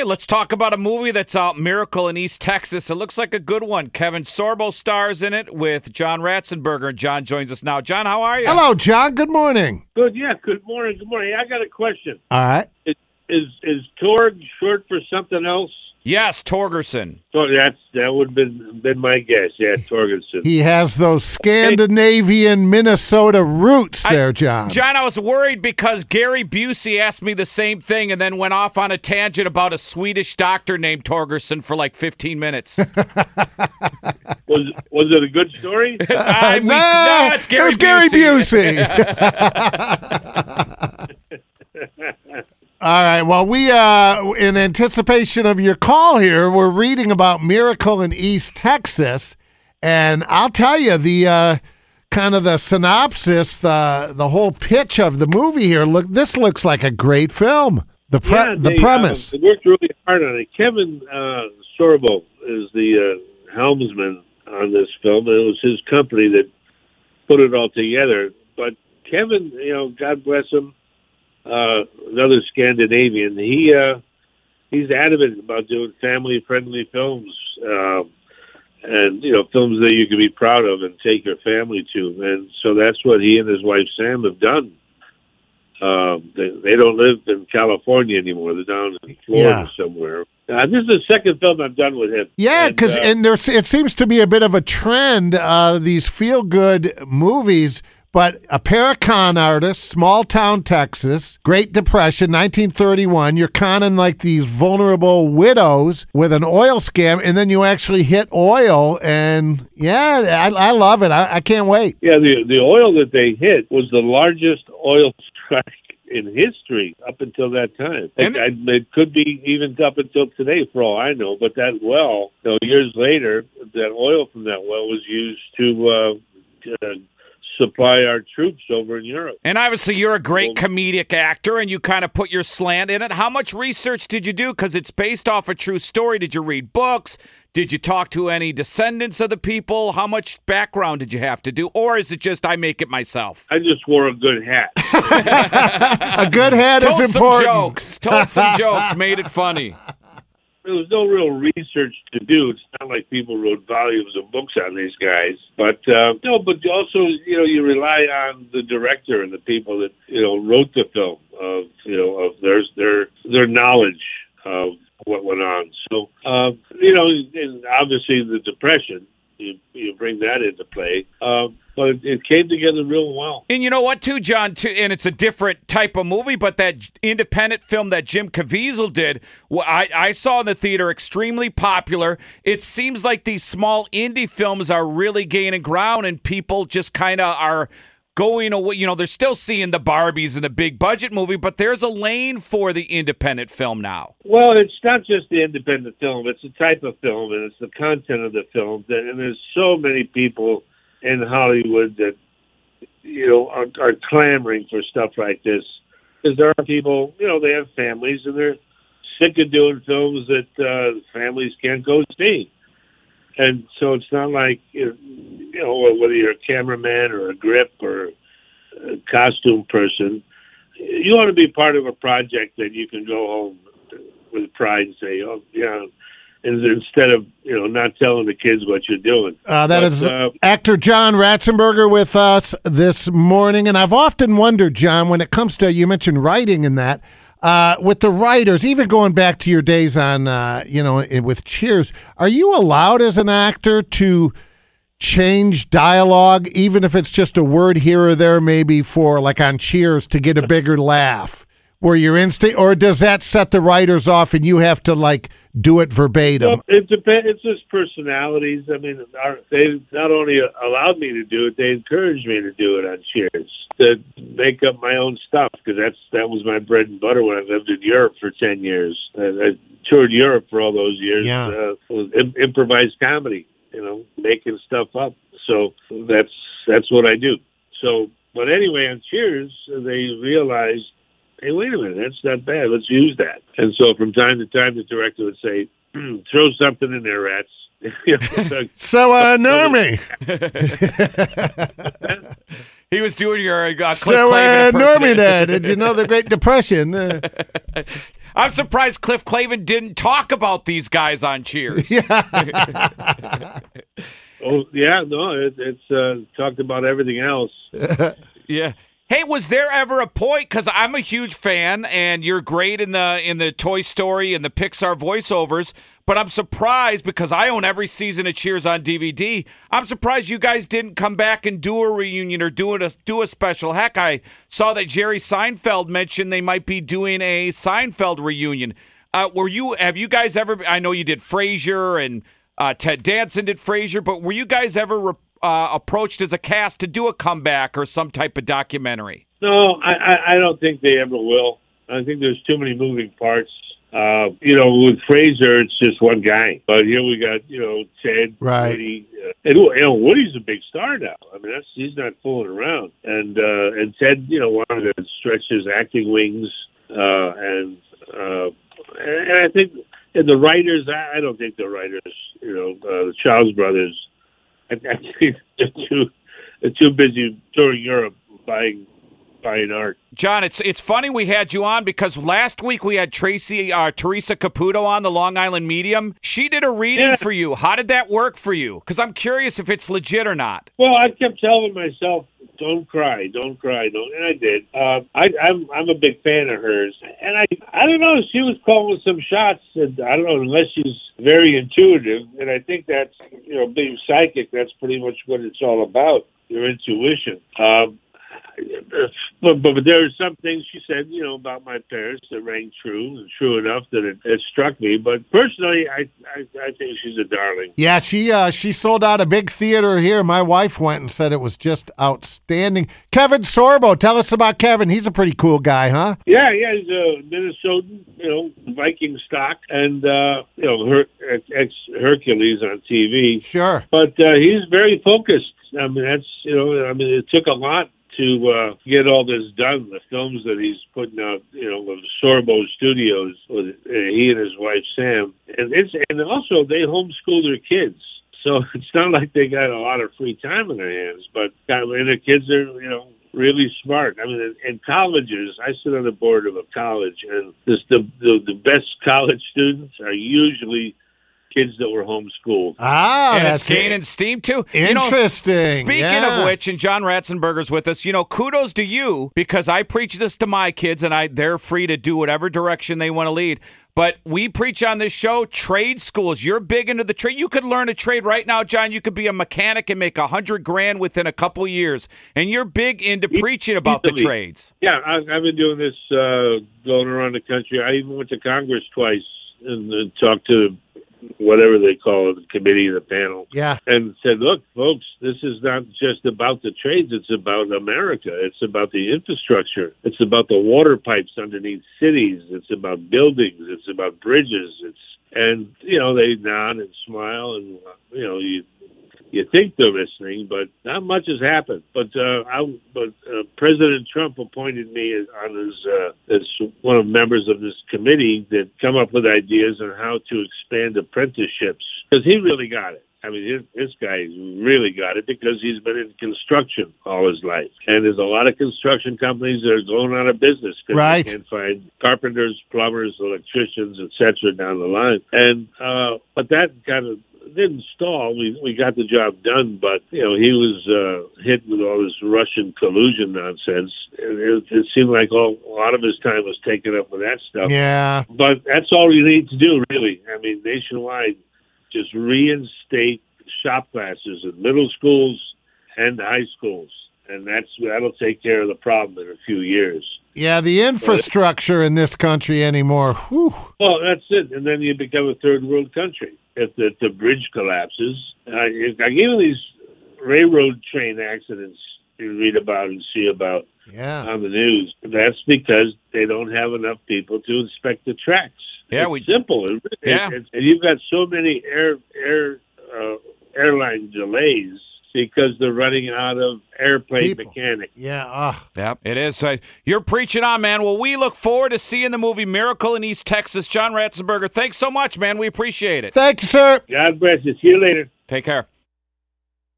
Okay, let's talk about a movie that's out, Miracle in East Texas. It looks like a good one. Kevin Sorbo stars in it with John Ratzenberger. John joins us now. John, how are you? Hello, John. Good morning. Good, yeah. Good morning. Good morning. I got a question. All right. Is is, is Torg short for something else? Yes, Torgerson. So that's that would have been been my guess. Yeah, Torgerson. He has those Scandinavian Minnesota roots there, John. John, I was worried because Gary Busey asked me the same thing and then went off on a tangent about a Swedish doctor named Torgerson for like 15 minutes. was was it a good story? I, we, Nah, no, it's Gary it was Gary Busey. Busey. All right. Well, we, uh, in anticipation of your call here, we're reading about Miracle in East Texas, and I'll tell you the uh, kind of the synopsis, the the whole pitch of the movie here. Look, this looks like a great film. The pre- yeah, the premise. Uh, they worked really hard on it. Kevin uh, Sorbo is the uh, helmsman on this film. It was his company that put it all together. But Kevin, you know, God bless him, uh, another Scandinavian. He uh, he's adamant about doing family friendly films, um, and you know, films that you can be proud of and take your family to. And so that's what he and his wife Sam have done. Um, they, they don't live in California anymore. They're down in Florida somewhere. Uh, this is the second film I've done with him. Yeah, And, because uh, and there's it seems to be a bit of a trend. Uh, these feel good movies, but a pair of con artists, small town Texas, Great Depression, 1931. You're conning like these vulnerable widows with an oil scam, and then you actually hit oil. And yeah, I, I love it. I, I can't wait. Yeah, the the oil that they hit was the largest oil strike in history up until that time. I, it could be even up until today, for all I know. But that well, you know, years later, that oil from that well was used to uh, uh, supply our troops over in Europe. And obviously, you're a great comedic actor, and you kind of put your slant in it. How much research did you do? Because it's based off a true story. Did you read books? Did you talk to any descendants of the people? How much background did you have to do, or is it just I make it myself? I just wore a good hat. A good head Told is some important. jokes. Told some jokes. Made it funny. there was no real research to do. It's not like people wrote volumes of books on these guys. But uh, no, but also you know you rely on the director and the people that you know wrote the film of you know of their their their knowledge of what went on. So uh, you know, and obviously the depression. You, you bring that into play, um, but it, it came together real well. And you know what, too, John? Too, and it's a different type of movie, but that independent film that Jim Caviezel did, I, I saw in the theater, extremely popular. It seems like these small indie films are really gaining ground, and people just kind of are going away. You know, they're still seeing the Barbies and the big budget movie, but there's a lane for the independent film now. Well, it's not just the independent film; it's the type of film, and it's the content of the film. And there's so many people in Hollywood that you know are, are clamoring for stuff like this because there are people, you know, they have families and they're sick of doing films that uh, families can't go see. And so it's not like you know whether you're a cameraman or a grip or a costume person, you want to be part of a project that you can go home with pride and say, "Oh, yeah," instead of you know not telling the kids what you're doing. Uh, that But, is uh, actor John Ratzenberger with us this morning. And I've often wondered, John, when it comes to, you mentioned writing and that, uh, with the writers, even going back to your days on, uh, you know, with Cheers, are you allowed as an actor to change dialogue, even if it's just a word here or there, maybe for like on Cheers to get a bigger laugh? Where your instinct, or does that set the writers off and you have to like do it verbatim? Well, it depends. It's just personalities. I mean, our, they not only allowed me to do it, they encouraged me to do it on Cheers to make up my own stuff because that's that was my bread and butter when I lived in Europe for ten years. I, I toured Europe for all those years. Yeah. uh, was im- improvised comedy. You know, making stuff up. So that's that's what I do. So, but anyway, on Cheers, they realized hey, wait a minute, that's not bad. Let's use that. And so from time to time, the director would say, "Hmm, throw something in there, rats. So, uh, Normie. He was doing your uh, Cliff So, Clavin uh, Normie, impersonation. there, did you know the Great Depression? Uh, I'm surprised Cliff Clavin didn't talk about these guys on Cheers. Oh yeah, no, it, it's uh, talked about everything else. Yeah. Hey, was there ever a point? Because I'm a huge fan, and you're great in the in the Toy Story and the Pixar voiceovers. But I'm surprised because I own every season of Cheers on DVD. I'm surprised you guys didn't come back and do a reunion or do a do a special. Heck, I saw that Jerry Seinfeld mentioned they might be doing a Seinfeld reunion. Uh, were you? Have you guys ever? I know you did Frasier and uh, Ted Danson did Frasier, but were you guys ever? Uh, approached as a cast to do a comeback or some type of documentary? No, I, I, I don't think they ever will. I think there's too many moving parts. Uh, you know, with Frasier, it's just one guy. But here we got, you know, Ted, Right. Woody, uh, and you know, Woody's a big star now. I mean, that's he's not fooling around. And uh, and Ted, you know, wanted to stretch his acting wings, uh, and uh, and I think and the writers, I, I don't think the writers, you know, uh, the Charles brothers, I, I think they're too they're too busy touring Europe buying buying art. John, it's it's funny we had you on because last week we had Tracy uh, Teresa Caputo on the Long Island Medium. She did a reading Yeah. for you. How did that work for you? Because I'm curious if it's legit or not. Well, I kept telling myself, "Don't cry, don't cry, don't," and I did. Uh, I, I'm I'm a big fan of hers, and I I don't know. She was calling some shots, and I don't know unless she's very intuitive, and I think that's you know being psychic. That's pretty much what it's all about. Your intuition. Um, but, but but there are some things she said, you know, about my parents that rang true and true enough that it, it struck me. But personally, I, I I think she's a darling. Yeah, she uh, she sold out a big theater here. My wife went and said it was just outstanding. Kevin Sorbo, tell us about Kevin. He's a pretty cool guy, huh? Yeah, yeah, he's a Minnesotan, you know, Viking stock, and uh, you know, her, ex Hercules on TV. Sure. But uh, he's very focused. I mean, that's you know, I mean, it took a lot to uh, get all this done. The films that he's putting out, you know, with Sorbo Studios, with uh, he and his wife Sam, and it's and also they homeschool their kids. So it's not like they got a lot of free time in their hands, but and the kids are, you know, really smart. I mean, in colleges, I sit on the board of a college, and this, the, the the best college students are usually kids that were homeschooled. Ah, and that's it's gaining steam too. You know, Interesting. Speaking Yeah. of which, and John Ratzenberger's with us, you know, kudos to you because I preach this to my kids and I they're free to do whatever direction they want to lead. But we preach on this show trade schools. You're big into the trade. You could learn a trade right now, John. You could be a mechanic and make a hundred grand within a couple years. And you're big into preaching about the trades. Yeah, I, I've been doing this, uh, going around the country. I even went to Congress twice and, and talked to whatever they call it, the committee, the panel, Yeah. and said, "Look, folks, this is not just about the trades. It's about America. It's about the infrastructure. It's about the water pipes underneath cities. It's about buildings. It's about bridges. It's and you know they nod and smile and you know think they're listening, but not much has happened. But uh, I, but uh, President Trump appointed me as, on his uh, as one of members of this committee that come up with ideas on how to expand apprenticeships because he really got it. I mean, this, this guy's really got it because he's been in construction all his life, and there's a lot of construction companies that are going out of business because Right. they can't find carpenters, plumbers, electricians, etc. down the line. And uh, but that kind of didn't stall. We we got the job done, but you know he was uh, hit with all this Russian collusion nonsense. And it, it seemed like all, a lot of his time was taken up with that stuff. Yeah. But that's all you need to do, really. I mean, nationwide, just reinstate shop classes in middle schools and high schools, and that's that'll take care of the problem in a few years. Yeah, the infrastructure in this country anymore. Whew. Well, that's it, and then you become a third world country if the, the bridge collapses. Uh, like even these railroad train accidents you read about and see about Yeah. on the news. That's because they don't have enough people to inspect the tracks. Yeah, it's we- simple. It, it- Yeah. it- and you've got so many air air uh, airline delays because they're running out of airplane People. mechanics. Yeah. ah. Yep, it is. Uh, you're preaching on, man. Well, we look forward to seeing the movie Miracle in East Texas. John Ratzenberger, thanks so much, man. We appreciate it. Thank you, sir. God bless you. See you later. Take care.